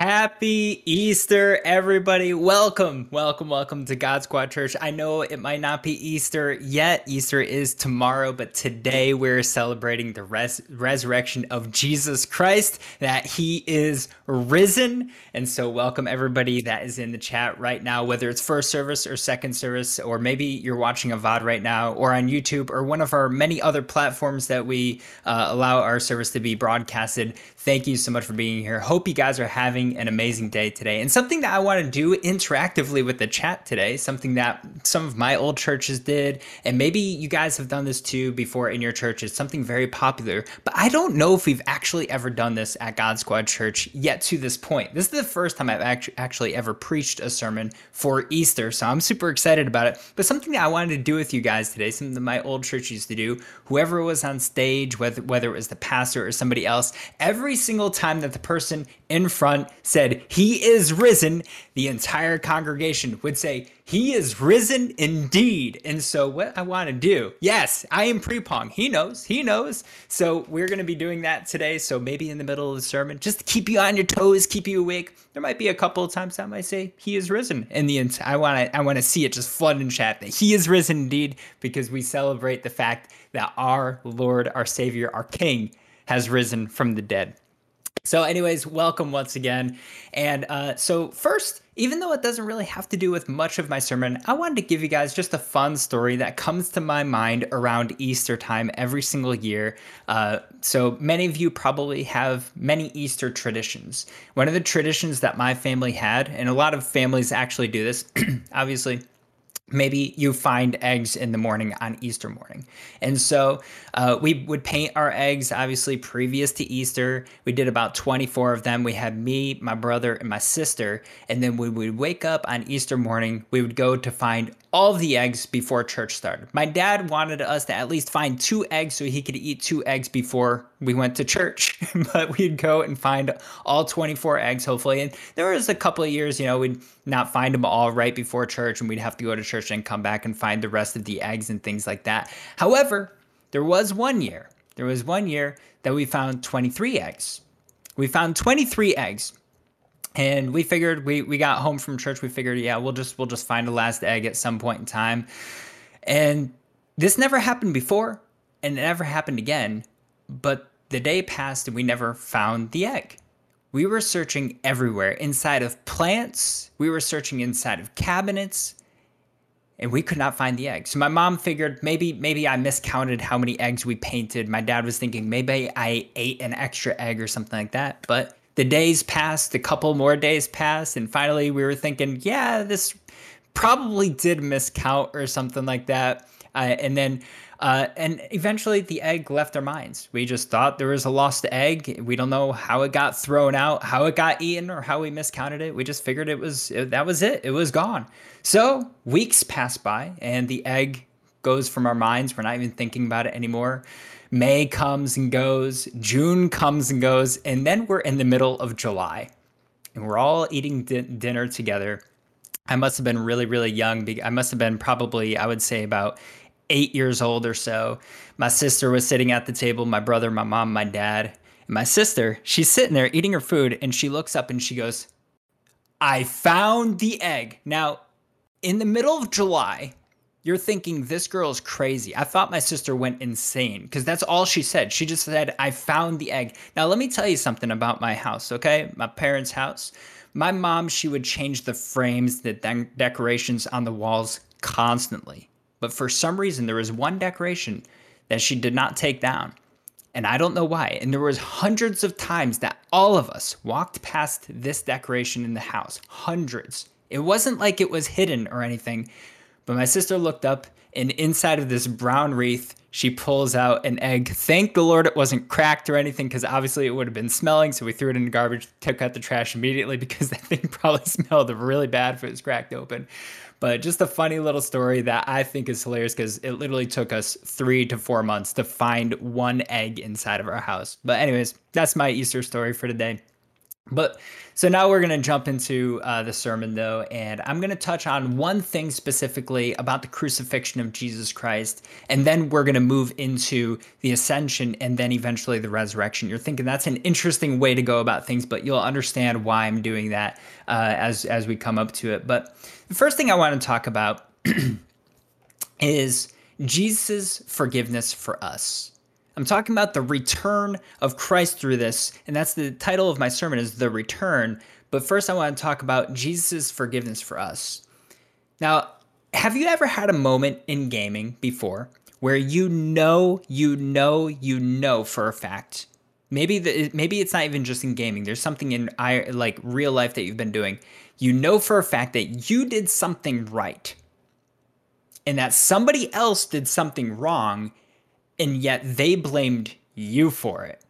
Happy Easter, everybody. Welcome, welcome, welcome to God Squad Church. I know it might not be Easter yet. Easter is tomorrow, but today we're celebrating the res- resurrection of Jesus Christ, that he is risen. And so, welcome everybody that is in the chat right now, whether it's first service or second service, or maybe you're watching a VOD right now, or on YouTube, or one of our many other platforms that we uh, allow our service to be broadcasted. Thank you so much for being here. Hope you guys are having an amazing day today. And something that I want to do interactively with the chat today, something that some of my old churches did, and maybe you guys have done this too before in your church, it's something very popular. But I don't know if we've actually ever done this at God Squad Church yet to this point. This is the first time I've actually ever preached a sermon for Easter, so I'm super excited about it. But something that I wanted to do with you guys today, something that my old church used to do, whoever was on stage, whether whether it was the pastor or somebody else, every single time that the person in front said, He is risen, the entire congregation would say, He is risen indeed. And so, what I want to do, yes, I am Prepong. He knows, he knows. So, we're going to be doing that today. So, maybe in the middle of the sermon, just to keep you on your toes, keep you awake. There might be a couple of times I might say, He is risen. And the I want to I want to see it just flood in chat that He is risen indeed, because we celebrate the fact that our Lord, our Savior, our King has risen from the dead. So, anyways, welcome once again. And uh, so, first, even though it doesn't really have to do with much of my sermon, I wanted to give you guys just a fun story that comes to my mind around Easter time every single year. Uh, so, many of you probably have many Easter traditions. One of the traditions that my family had, and a lot of families actually do this, obviously maybe you find eggs in the morning on Easter morning. And so uh, we would paint our eggs, obviously, previous to Easter. We did about 24 of them. We had me, my brother, and my sister. And then we would wake up on Easter morning, we would go to find all the eggs before church started. My dad wanted us to at least find two eggs so he could eat two eggs before we went to church. but we'd go and find all 24 eggs, hopefully. And there was a couple of years, you know, we'd not find them all right before church and we'd have to go to church and come back and find the rest of the eggs and things like that. However, there was one year, there was one year that we found 23 eggs. We found 23 eggs and we figured we we got home from church we figured yeah we'll just we'll just find a last egg at some point in time. And this never happened before and it never happened again but the day passed and we never found the egg. We were searching everywhere inside of plants we were searching inside of cabinets and we could not find the egg. So my mom figured maybe maybe i miscounted how many eggs we painted. My dad was thinking maybe i ate an extra egg or something like that but the days passed, a couple more days passed, and finally we were thinking, yeah, this probably did miscount or something like that. Uh, and then, uh, and eventually the egg left our minds. We just thought there was a lost egg. We don't know how it got thrown out, how it got eaten, or how we miscounted it. We just figured it was that was it. It was gone. So weeks pass by, and the egg goes from our minds. We're not even thinking about it anymore. May comes and goes, June comes and goes, and then we're in the middle of July and we're all eating di- dinner together. I must have been really, really young. I must have been probably, I would say, about eight years old or so. My sister was sitting at the table, my brother, my mom, my dad. And my sister, she's sitting there eating her food, and she looks up and she goes, I found the egg. Now, in the middle of July, you're thinking this girl is crazy. I thought my sister went insane because that's all she said. She just said, I found the egg. Now, let me tell you something about my house, okay? My parents' house. My mom, she would change the frames, the de- decorations on the walls constantly. But for some reason, there was one decoration that she did not take down. And I don't know why. And there was hundreds of times that all of us walked past this decoration in the house. Hundreds. It wasn't like it was hidden or anything but my sister looked up, and inside of this brown wreath, she pulls out an egg. Thank the Lord it wasn't cracked or anything, because obviously it would have been smelling. So we threw it in the garbage, took out the trash immediately because that thing probably smelled really bad if it was cracked open. But just a funny little story that I think is hilarious because it literally took us three to four months to find one egg inside of our house. But, anyways, that's my Easter story for today. But so now we're going to jump into uh, the sermon, though, and I'm going to touch on one thing specifically about the crucifixion of Jesus Christ, and then we're going to move into the ascension and then eventually the resurrection. You're thinking that's an interesting way to go about things, but you'll understand why I'm doing that uh, as as we come up to it. But the first thing I want to talk about is Jesus' forgiveness for us. I'm talking about the return of Christ through this, and that's the title of my sermon is The Return. But first I want to talk about Jesus' forgiveness for us. Now, have you ever had a moment in gaming before where you know, you know, you know for a fact maybe the, maybe it's not even just in gaming there's something in like real life that you've been doing you know for a fact that you did something right and that somebody else did something wrong and yet they blamed you for it.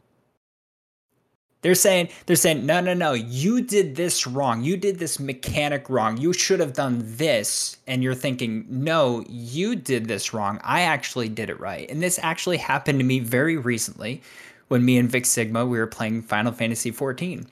They're saying they're saying no no no you did this wrong. You did this mechanic wrong. You should have done this and you're thinking no, you did this wrong. I actually did it right. And this actually happened to me very recently when me and Vic Sigma we were playing Final Fantasy 14.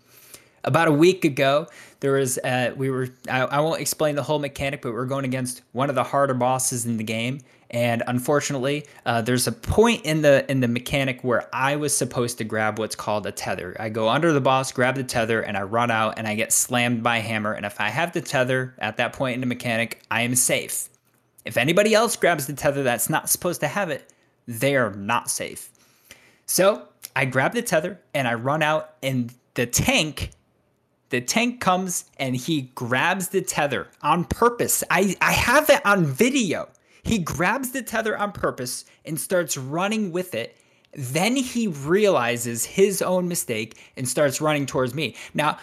About a week ago, there was uh, we were I, I won't explain the whole mechanic, but we we're going against one of the harder bosses in the game, and unfortunately, uh, there's a point in the in the mechanic where I was supposed to grab what's called a tether. I go under the boss, grab the tether, and I run out, and I get slammed by hammer. And if I have the tether at that point in the mechanic, I am safe. If anybody else grabs the tether that's not supposed to have it, they are not safe. So I grab the tether and I run out, and the tank the tank comes and he grabs the tether on purpose. I, I have it on video. He grabs the tether on purpose and starts running with it. Then he realizes his own mistake and starts running towards me. Now,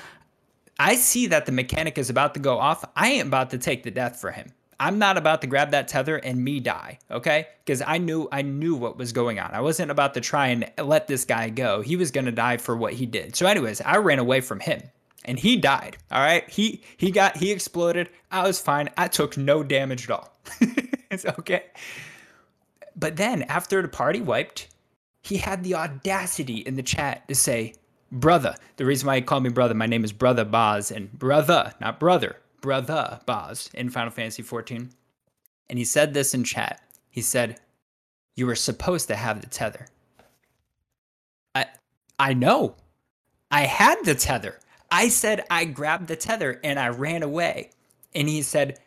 I see that the mechanic is about to go off. I ain't about to take the death for him. I'm not about to grab that tether and me die, okay? Because I knew I knew what was going on. I wasn't about to try and let this guy go. He was to die for what he did. So anyways, I ran away from him and he died. All right, he he got he exploded. I was fine. I took no damage at all. it's okay. But then after the party wiped, he had the audacity in the chat to say, "Brother." The reason why he called me brother, my name is Brother Boz, and brother, not brother, brother Boz in Final Fantasy 14. And he said this in chat. He said, "You were supposed to have the tether." I I know. I had the tether. I said I grabbed the tether and I ran away. And he said,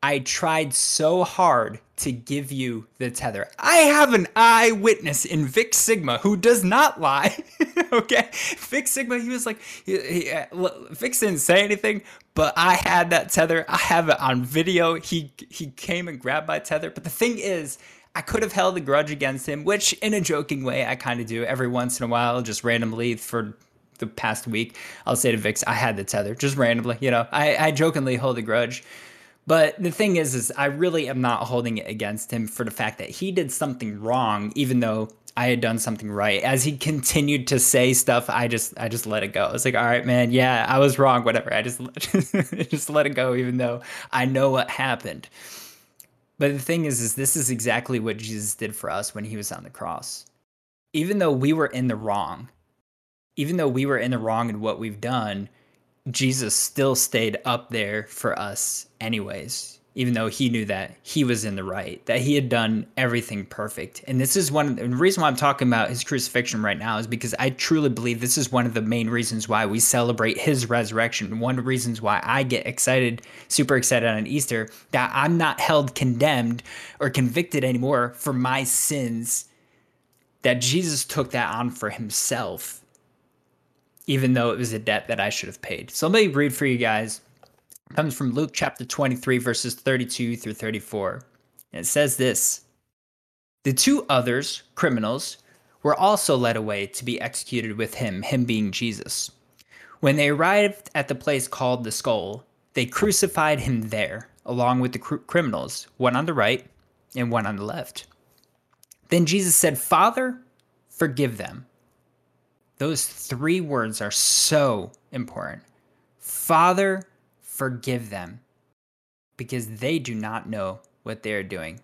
I tried so hard to give you the tether. I have an eyewitness in Vic Sigma who does not lie. okay, Vic Sigma, he was like, he, he, uh, Vic didn't say anything, but I had that tether. I have it on video. He he came and grabbed my tether. But the thing is, I could have held a grudge against him, which in a joking way I kind of do every once in a while, just randomly for the past week, I'll say to Vix, I had the tether just randomly. You know, I, I jokingly hold a grudge. But the thing is, is I really am not holding it against him for the fact that he did something wrong, even though I had done something right. As he continued to say stuff, I just I just let it go. It's like, all right, man, yeah, I was wrong, whatever. I just just let it go, even though I know what happened. But the thing is, is this is exactly what Jesus did for us when he was on the cross. Even though we were in the wrong, even though we were in the wrong in what we've done, Jesus still stayed up there for us, anyways, even though he knew that he was in the right, that he had done everything perfect. And this is one of the reason why I'm talking about his crucifixion right now is because I truly believe this is one of the main reasons why we celebrate his resurrection. One of the reasons why I get excited, super excited on Easter, that I'm not held condemned or convicted anymore for my sins, that Jesus took that on for himself even though it was a debt that I should have paid. So let me read for you guys. It comes from Luke chapter 23, verses 32 through 34. And it says this The two others, criminals, were also led away to be executed with him, him being Jesus. When they arrived at the place called the skull, they crucified him there, along with the cr- criminals, one on the right and one on the left. Then Jesus said, Father, forgive them those three words are so important. Father, forgive them because they do not know what they are doing.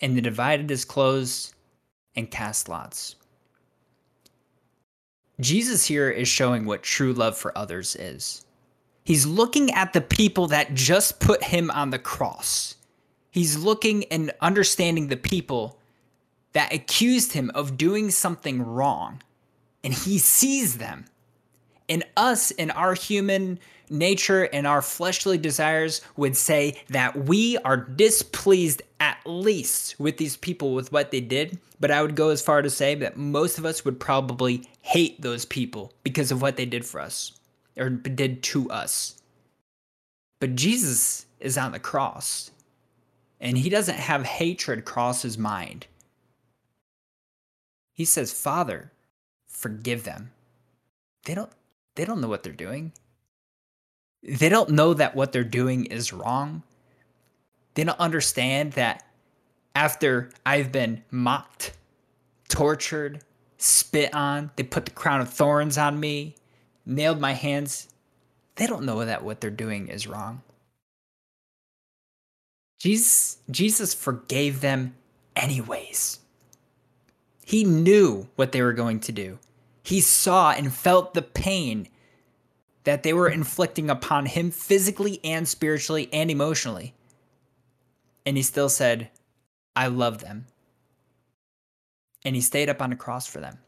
And the divided is closed and cast lots. Jesus here is showing what true love for others is. He's looking at the people that just put him on the cross. He's looking and understanding the people that accused him of doing something wrong. And he sees them. And us, in our human nature and our fleshly desires, would say that we are displeased at least with these people with what they did. But I would go as far to say that most of us would probably hate those people because of what they did for us or did to us. But Jesus is on the cross and he doesn't have hatred cross his mind. He says, "Father, forgive them." They don't they don't know what they're doing. They don't know that what they're doing is wrong. They don't understand that after I've been mocked, tortured, spit on, they put the crown of thorns on me, nailed my hands. They don't know that what they're doing is wrong. Jesus, Jesus forgave them anyways. He knew what they were going to do. He saw and felt the pain that they were inflicting upon him physically and spiritually and emotionally. And he still said, I love them. And he stayed up on the cross for them.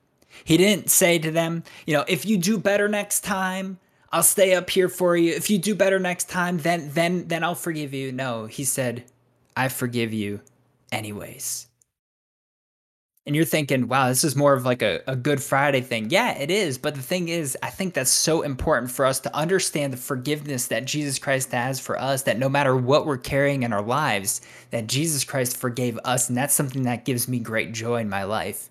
He didn't say to them, you know, if you do better next time, I'll stay up here for you. If you do better next time, then then then I'll forgive you. No, he said, I forgive you anyways and you're thinking, wow, this is more of like a, a Good Friday thing. Yeah, it is. But the thing is, I think that's so important for us to understand the forgiveness that Jesus Christ has for us, that no matter what we're carrying in our lives, that Jesus Christ forgave us. And that's something that gives me great joy in my life.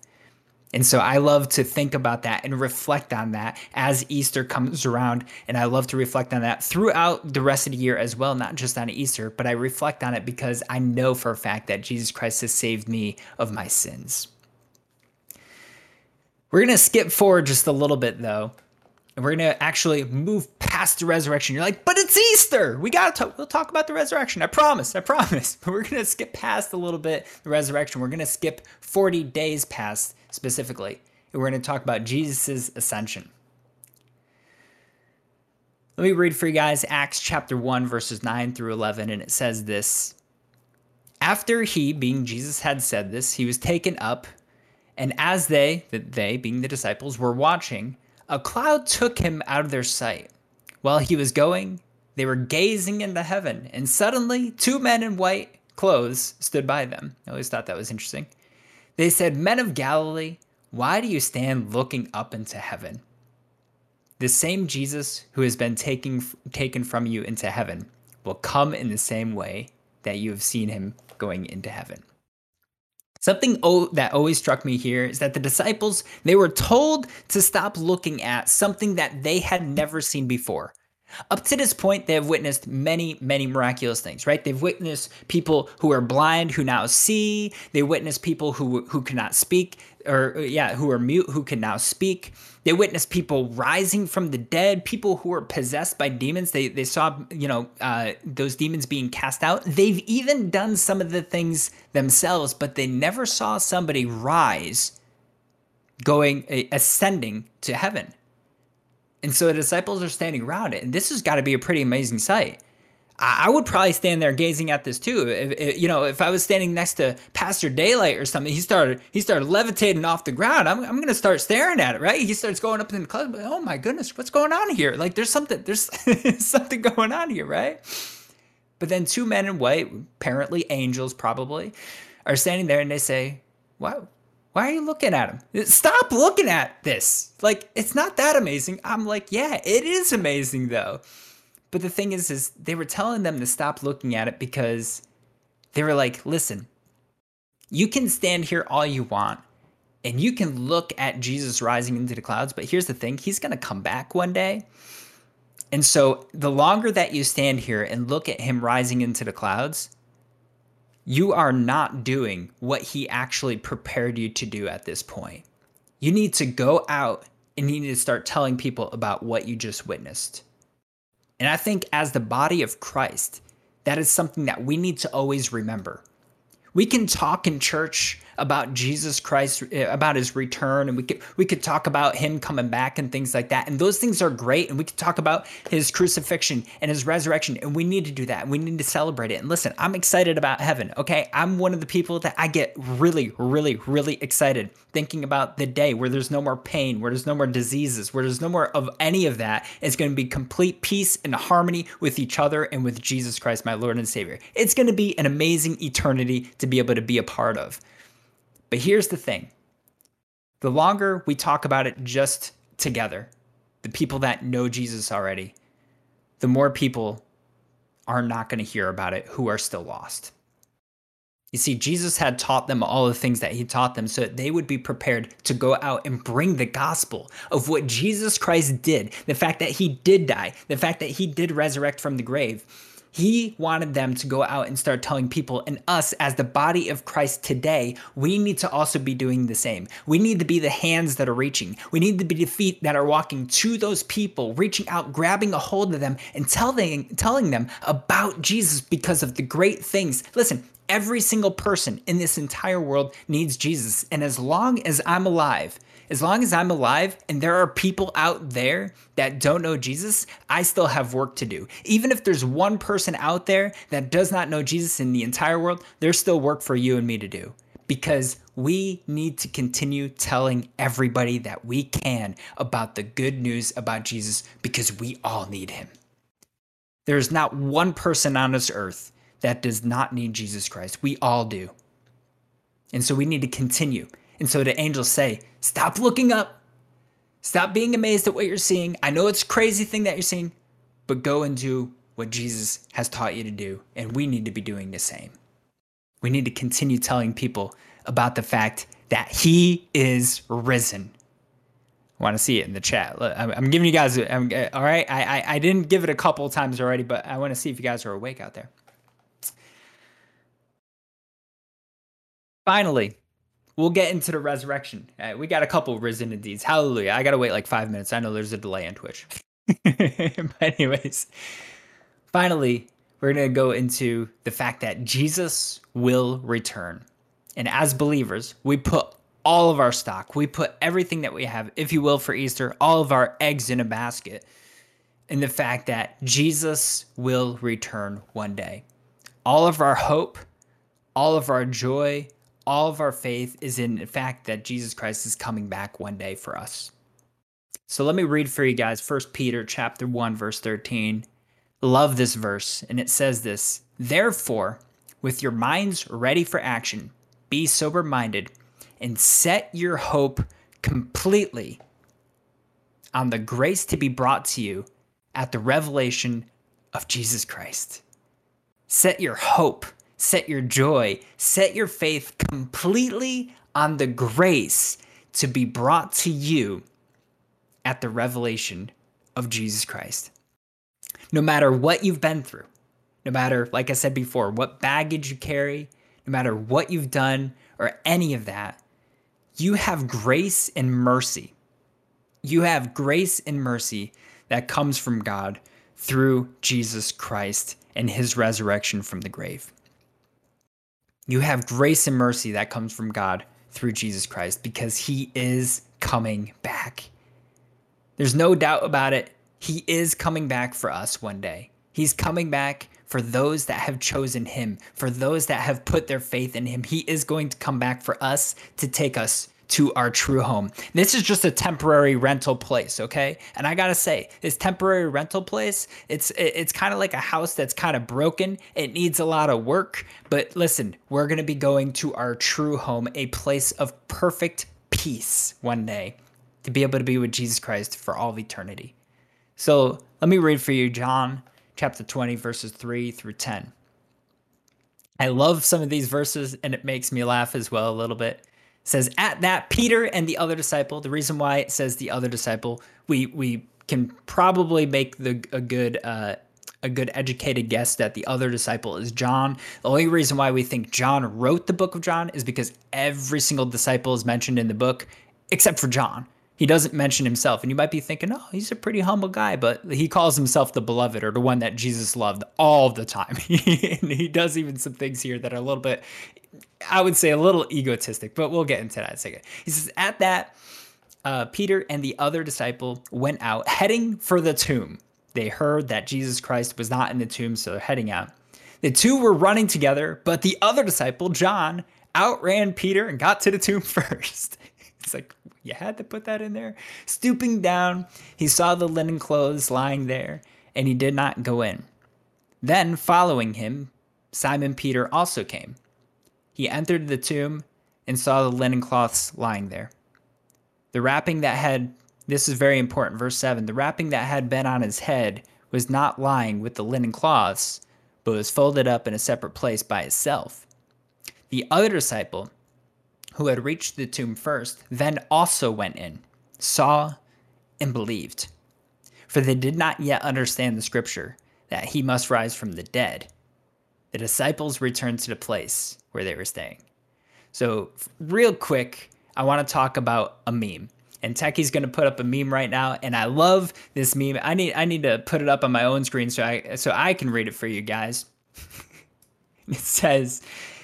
And so I love to think about that and reflect on that as Easter comes around. And I love to reflect on that throughout the rest of the year as well, not just on Easter, but I reflect on it because I know for a fact that Jesus Christ has saved me of my sins. We're going to skip forward just a little bit though. And we're going to actually move past the resurrection. You're like, but it's Easter. We got to talk. We'll talk about the resurrection. I promise. I promise. But we're going to skip past a little bit the resurrection. We're going to skip 40 days past specifically. And we're going to talk about Jesus' ascension. Let me read for you guys Acts chapter 1, verses 9 through 11. And it says this After he, being Jesus, had said this, he was taken up and as they, that they being the disciples, were watching, a cloud took him out of their sight. While he was going, they were gazing into heaven, and suddenly two men in white clothes stood by them. I always thought that was interesting. They said, Men of Galilee, why do you stand looking up into heaven? The same Jesus who has been taking, taken from you into heaven will come in the same way that you have seen him going into heaven. Something o- that always struck me here is that the disciples, they were told to stop looking at something that they had never seen before. Up to this point, they have witnessed many, many miraculous things, right? They've witnessed people who are blind who now see. They witnessed people who who cannot speak, or yeah, who are mute who can now speak. They witnessed people rising from the dead, people who were possessed by demons. They they saw you know uh, those demons being cast out. They've even done some of the things themselves, but they never saw somebody rise, going ascending to heaven. And so the disciples are standing around it, and this has got to be a pretty amazing sight. I would probably stand there gazing at this too. If, if, you know, if I was standing next to Pastor Daylight or something, he started he started levitating off the ground. I'm, I'm gonna start staring at it, right? He starts going up in the cloud. Oh my goodness, what's going on here? Like there's something there's something going on here, right? But then two men in white, apparently angels, probably, are standing there and they say, "Wow, why are you looking at him? Stop looking at this. Like it's not that amazing." I'm like, "Yeah, it is amazing though." But the thing is, is they were telling them to stop looking at it because they were like, listen, you can stand here all you want and you can look at Jesus rising into the clouds, but here's the thing, he's going to come back one day. And so the longer that you stand here and look at him rising into the clouds, you are not doing what he actually prepared you to do at this point. You need to go out and you need to start telling people about what you just witnessed. And I think as the body of Christ, that is something that we need to always remember. We can talk in church about Jesus Christ, eh, about his return, and we could we could talk about him coming back and things like that. And those things are great. And we could talk about his crucifixion and his resurrection. And we need to do that. We need to celebrate it. And listen, I'm excited about heaven. Okay. I'm one of the people that I get really, really, really excited thinking about the day where there's no more pain, where there's no more diseases, where there's no more of any of that. It's going to be complete peace and harmony with each other and with Jesus Christ, my Lord and Savior. It's going to be an amazing eternity to be able to be a part of. But here's the thing the longer we talk about it just together, the people that know Jesus already, the more people are not going to hear about it who are still lost. You see, Jesus had taught them all the things that he taught them so that they would be prepared to go out and bring the gospel of what Jesus Christ did, the fact that he did die, the fact that he did resurrect from the grave he wanted them to go out and start telling people, and us as the body of Christ today, we need to also be doing the same. We need to be the hands that are reaching. We need to be the feet that are walking to those people, reaching out, grabbing a hold of them, and telling, telling them about Jesus because of the great things. Listen, every single person in this entire world needs Jesus. And as long as I'm alive, as long as I'm alive and there are people out there that don't know Jesus, I still have work to do. Even if there's one person out there that does not know Jesus in the entire world, there's still work for you and me to do because we need to continue telling everybody that we can about the good news about Jesus because we all need him. There's not one person on this earth that does not need Jesus Christ. We all do. And so we need to continue and so the angels say, Stop looking up. Stop being amazed at what you're seeing. I know it's a crazy thing that you're seeing, but go and do what Jesus has taught you to do. And we need to be doing the same. We need to continue telling people about the fact that he is risen. I want to see it in the chat. I'm giving you guys, I'm, uh, all right. I, I, I didn't give it a couple times already, but I want to see if you guys are awake out there. Finally, we'll get into the resurrection. Uh, we got a couple risen indeeds. Hallelujah. I got to wait like five minutes. I know there's a delay on Twitch. but, anyways, finally, we're going to go into the fact that Jesus will return. And as believers, we put all of our stock, we put everything that we have, if you will, for Easter, all of our eggs in a basket in the fact that Jesus will return one day. All of our hope, all of our joy, all of our faith is in the fact that Jesus Christ is coming back one day for us. So let me read for you guys 1 Peter chapter 1 verse 13. Love this verse and it says this, "Therefore, with your minds ready for action, be sober-minded and set your hope completely on the grace to be brought to you at the revelation of Jesus Christ." Set your hope set your joy, set your faith completely on the grace to be brought to you at the revelation of Jesus Christ. No matter what you've been through, no matter, like I said before, what baggage you carry, no matter what you've done or any of that, you have grace and mercy. You have grace and mercy that comes from God through Jesus Christ and his resurrection from the grave. You have grace and mercy that comes from God through Jesus Christ because he is coming back. There's no doubt about it. He is coming back for us one day. He's coming back for those that have chosen him, for those that have put their faith in him. He is going to come back for us to take us to our true home. This is just a temporary rental place, okay? And I got to say, this temporary rental place, it's it's kind of like a house that's kind of broken. It needs a lot of work, but listen, we're going to be going to our true home, a place of perfect peace one day to be able to be with Jesus Christ for all of eternity. So, let me read for you John chapter 20 verses 3 through 10. I love some of these verses and it makes me laugh as well a little bit says at that Peter and the other disciple. The reason why it says the other disciple, we we can probably make the a good uh, a good educated guess that the other disciple is John. The only reason why we think John wrote the book of John is because every single disciple is mentioned in the book except for John. He doesn't mention himself. And you might be thinking, oh, he's a pretty humble guy, but he calls himself the beloved or the one that Jesus loved all the time. he does even some things here that are a little bit, I would say, a little egotistic, but we'll get into that in a second. He says, At that, uh, Peter and the other disciple went out, heading for the tomb. They heard that Jesus Christ was not in the tomb, so they're heading out. The two were running together, but the other disciple, John, outran Peter and got to the tomb first. it's like, you had to put that in there. Stooping down, he saw the linen clothes lying there, and he did not go in. Then, following him, Simon Peter also came. He entered the tomb and saw the linen cloths lying there. The wrapping that had, this is very important, verse 7 the wrapping that had been on his head was not lying with the linen cloths, but was folded up in a separate place by itself. The other disciple, who had reached the tomb first, then also went in, saw, and believed. For they did not yet understand the scripture that he must rise from the dead. The disciples returned to the place where they were staying. So, real quick, I want to talk about a meme. And Techie's gonna put up a meme right now, and I love this meme. I need I need to put it up on my own screen so I so I can read it for you guys. it says,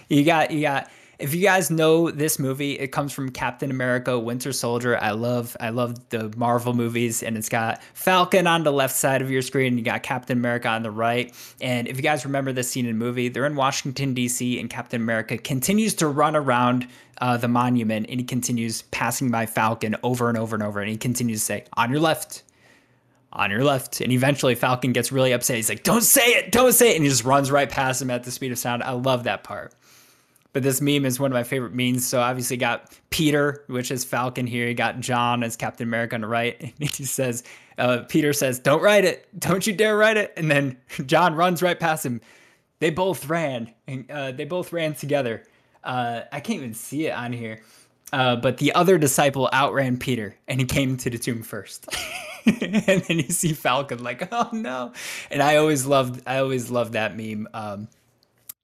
"You got you got if you guys know this movie, it comes from Captain America: Winter Soldier. I love I love the Marvel movies, and it's got Falcon on the left side of your screen, and you got Captain America on the right. And if you guys remember this scene in the movie, they're in Washington D.C. and Captain America continues to run around uh, the monument, and he continues passing by Falcon over and over and over, and he continues to say, "On your left." on your left. And eventually Falcon gets really upset. He's like, don't say it, don't say it. And he just runs right past him at the speed of sound. I love that part. But this meme is one of my favorite memes. So obviously got Peter, which is Falcon here. You got John as Captain America on the right. And he says, uh, Peter says, "Don't write it. Don't you dare write it." And then John runs right past him. They both ran, and uh, they both ran together. Uh, I can't even see it on here. Uh, but the other disciple outran Peter, and he came to the tomb first. and then you see Falcon like, "Oh no!" And I always loved, I always loved that meme. Um,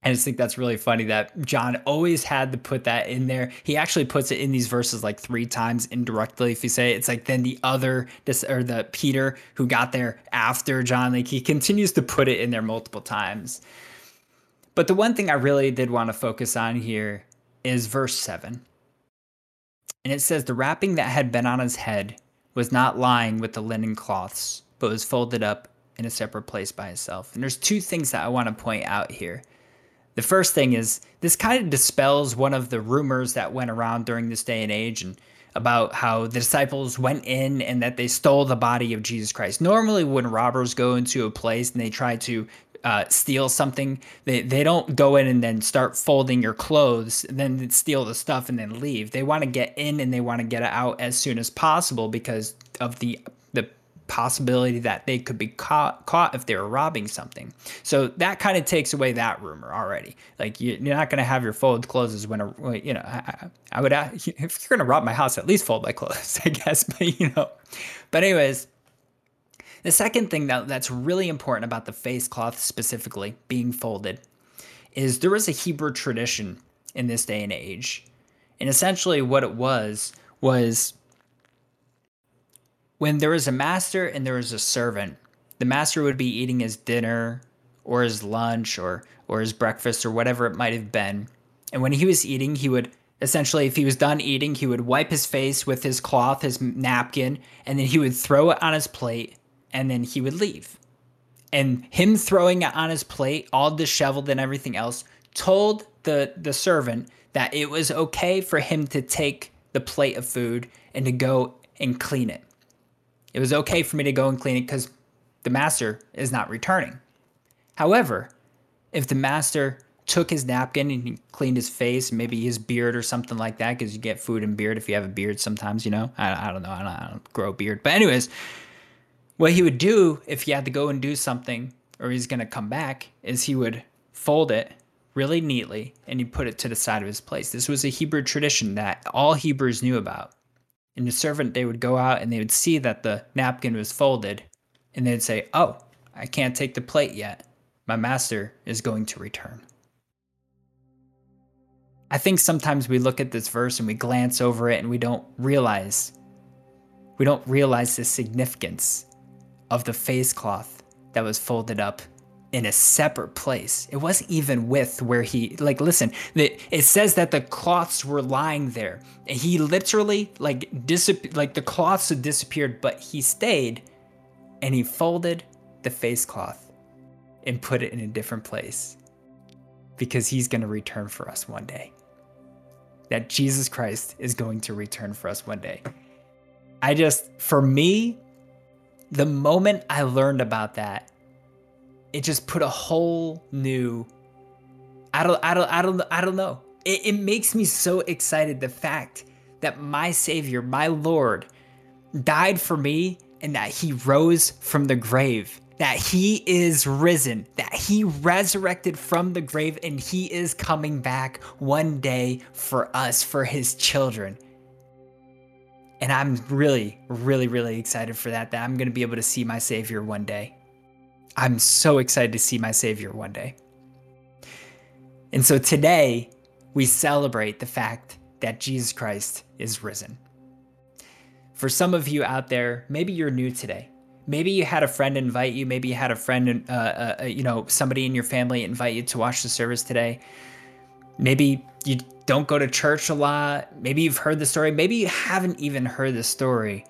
I just think that's really funny that John always had to put that in there. He actually puts it in these verses like three times indirectly. If you say it, it's like then the other this or the Peter who got there after John, like he continues to put it in there multiple times. But the one thing I really did want to focus on here is verse seven. And it says, The wrapping that had been on his head was not lying with the linen cloths, but was folded up in a separate place by itself. And there's two things that I want to point out here. The first thing is this kind of dispels one of the rumors that went around during this day and age and about how the disciples went in and that they stole the body of Jesus Christ. Normally, when robbers go into a place and they try to uh, steal something, they, they don't go in and then start folding your clothes, then steal the stuff and then leave. They want to get in and they want to get out as soon as possible because of the possibility that they could be caught caught if they were robbing something. So that kind of takes away that rumor already. Like you, are not going to have your fold clothes when a you know I, I would if you're going to rob my house, at least fold my clothes, I guess. But you know, but anyways. The second thing that, that's really important about the face cloth specifically being folded is there was a Hebrew tradition in this day and age. And essentially, what it was was when there was a master and there was a servant, the master would be eating his dinner or his lunch or or his breakfast or whatever it might have been. And when he was eating, he would essentially if he was done eating, he would wipe his face with his cloth, his napkin, and then he would throw it on his plate and then he would leave. And him throwing it on his plate, all disheveled and everything else, told the the servant that it was okay for him to take the plate of food and to go and clean it. It was okay for me to go and clean it because the master is not returning. However, if the master took his napkin and he cleaned his face, maybe his beard or something like that, because you get food and beard if you have a beard sometimes, you know? I, I don't know. I don't, I don't grow a beard. But, anyways, what he would do if he had to go and do something or he's going to come back is he would fold it really neatly and he put it to the side of his place. This was a Hebrew tradition that all Hebrews knew about and the servant they would go out and they would see that the napkin was folded and they'd say oh i can't take the plate yet. My master is going to return. I think sometimes we look at this verse and we glance over it and we don't realize we don't realize the significance of the face cloth that was folded up in a separate place. It wasn't even with where he like listen, it says that the cloths were lying there. And he literally like disap- like the cloths had disappeared, but he stayed and he folded the face cloth and put it in a different place because he's going to return for us one day. That Jesus Christ is going to return for us one day. I just, for me, the moment I learned about that, it just put a whole new. I don't, I don't, I don't, I don't know. It, it makes me so excited. The fact that my Savior, my Lord, died for me and that He rose from the grave that he is risen, that he resurrected from the grave, and he is coming back one day for us, for his children. And I'm really, really, really excited for that, that I'm going to be able to see my Savior one day. I'm so excited to see my Savior one day. And so today, we celebrate the fact that Jesus Christ is risen. For some of you out there, maybe you're new today. Maybe you had a friend invite you. Maybe you had a friend uh, uh, uh, you know somebody in your family invite you to watch the service today. Maybe you don't go to church a lot. Maybe you've heard the story. Maybe you haven't even heard the story.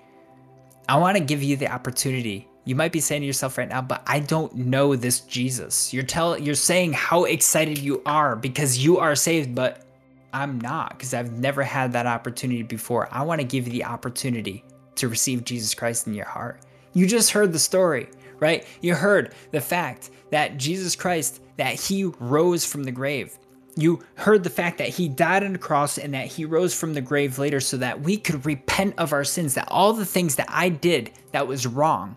I want to give you the opportunity you might be saying to yourself right now but i don't know this jesus you're telling you're saying how excited you are because you are saved but i'm not because i've never had that opportunity before i want to give you the opportunity to receive jesus christ in your heart you just heard the story, right? You heard the fact that Jesus Christ, that he rose from the grave. You heard the fact that he died on the cross and that he rose from the grave later so that we could repent of our sins, that all the things that I did that was wrong,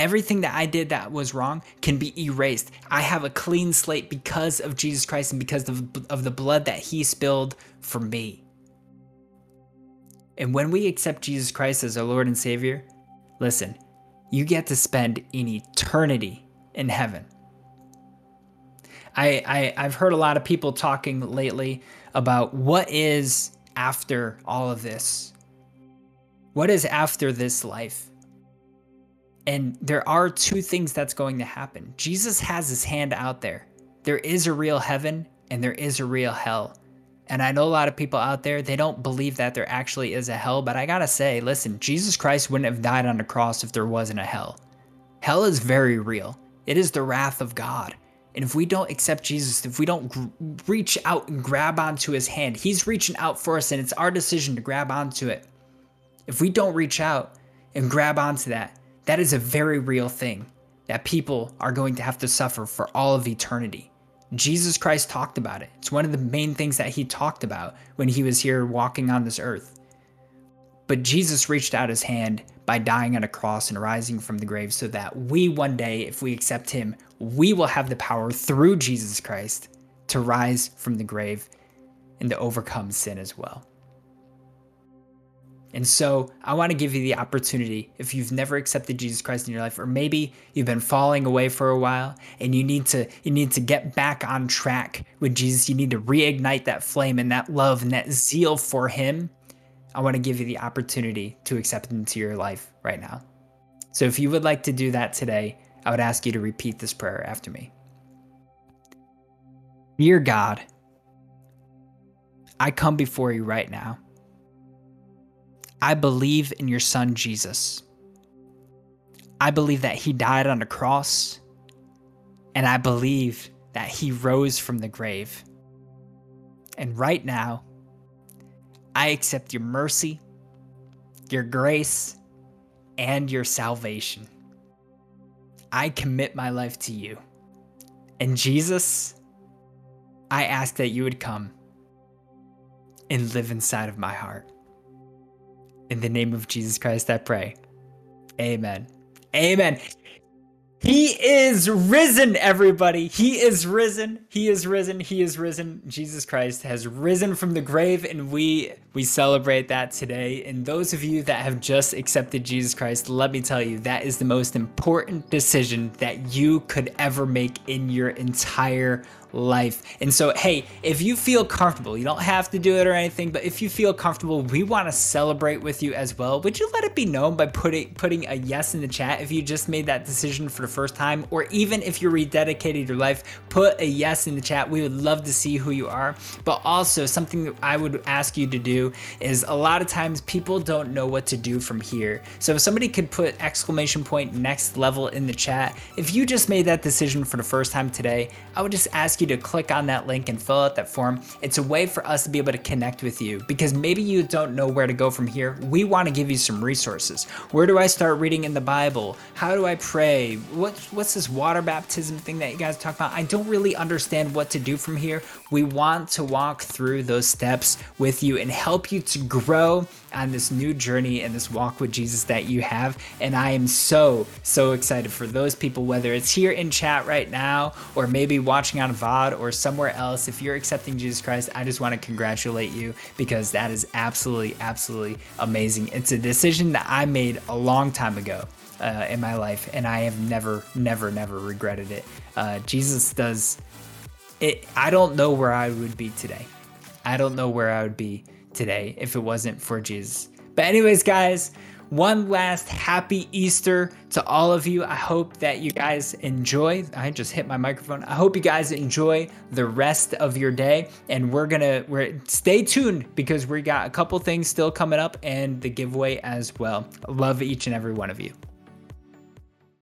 everything that I did that was wrong can be erased. I have a clean slate because of Jesus Christ and because of, of the blood that he spilled for me. And when we accept Jesus Christ as our Lord and Savior, Listen, you get to spend an eternity in heaven. I, I I've heard a lot of people talking lately about what is after all of this. What is after this life? And there are two things that's going to happen. Jesus has his hand out there. There is a real heaven and there is a real hell. And I know a lot of people out there, they don't believe that there actually is a hell, but I gotta say, listen, Jesus Christ wouldn't have died on the cross if there wasn't a hell. Hell is very real, it is the wrath of God. And if we don't accept Jesus, if we don't reach out and grab onto his hand, he's reaching out for us and it's our decision to grab onto it. If we don't reach out and grab onto that, that is a very real thing that people are going to have to suffer for all of eternity. Jesus Christ talked about it. It's one of the main things that he talked about when he was here walking on this earth. But Jesus reached out his hand by dying on a cross and rising from the grave so that we one day, if we accept him, we will have the power through Jesus Christ to rise from the grave and to overcome sin as well. And so I want to give you the opportunity if you've never accepted Jesus Christ in your life, or maybe you've been falling away for a while and you need to you need to get back on track with Jesus. You need to reignite that flame and that love and that zeal for him. I want to give you the opportunity to accept him into your life right now. So if you would like to do that today, I would ask you to repeat this prayer after me. Dear God, I come before you right now I believe in your son Jesus. I believe that he died on the cross, and I believe that he rose from the grave. And right now, I accept your mercy, your grace, and your salvation. I commit my life to you. And Jesus, I ask that you would come and live inside of my heart. In the name of Jesus Christ, I pray. Amen. Amen. He is risen, everybody. He is risen. He is risen. He is risen. Jesus Christ has risen from the grave, and we we celebrate that today. And those of you that have just accepted Jesus Christ, let me tell you, that is the most important decision that you could ever make in your entire life. And so, hey, if you feel comfortable, you don't have to do it or anything, but if you feel comfortable, we want to celebrate with you as well. Would you let it be known by putting putting a yes in the chat if you just made that decision for the first time, or even if you're rededicated your life, put a yes in the chat. We would love to see who you are. But also, something that I would ask you to do is a lot of times people don't know what to do from here. So if somebody could put exclamation point next level in the chat, if you just made that decision for the first time today, I would just you to click on that link and fill out that form. It's a way for us to be able to connect with you because maybe you don't know where to go from here. We want to give you some resources. Where do I start reading in the Bible? How do I pray? What, what's this water baptism thing that you guys talk about? I don't really understand what to do from here. We want to walk through those steps with you and help you to grow on this new journey and this walk with Jesus that you have. And I am so, so excited for those people, whether it's here in chat right now or maybe watching on VOD or somewhere else. If you're accepting Jesus Christ, I just want to congratulate you because that is absolutely, absolutely amazing. It's a decision that I made a long time ago. Uh, in my life, and I have never, never, never regretted it. Uh, Jesus does it. I don't know where I would be today. I don't know where I would be today if it wasn't for Jesus. But, anyways, guys, one last happy Easter to all of you. I hope that you guys enjoy. I just hit my microphone. I hope you guys enjoy the rest of your day. And we're gonna we're stay tuned because we got a couple things still coming up and the giveaway as well. Love each and every one of you.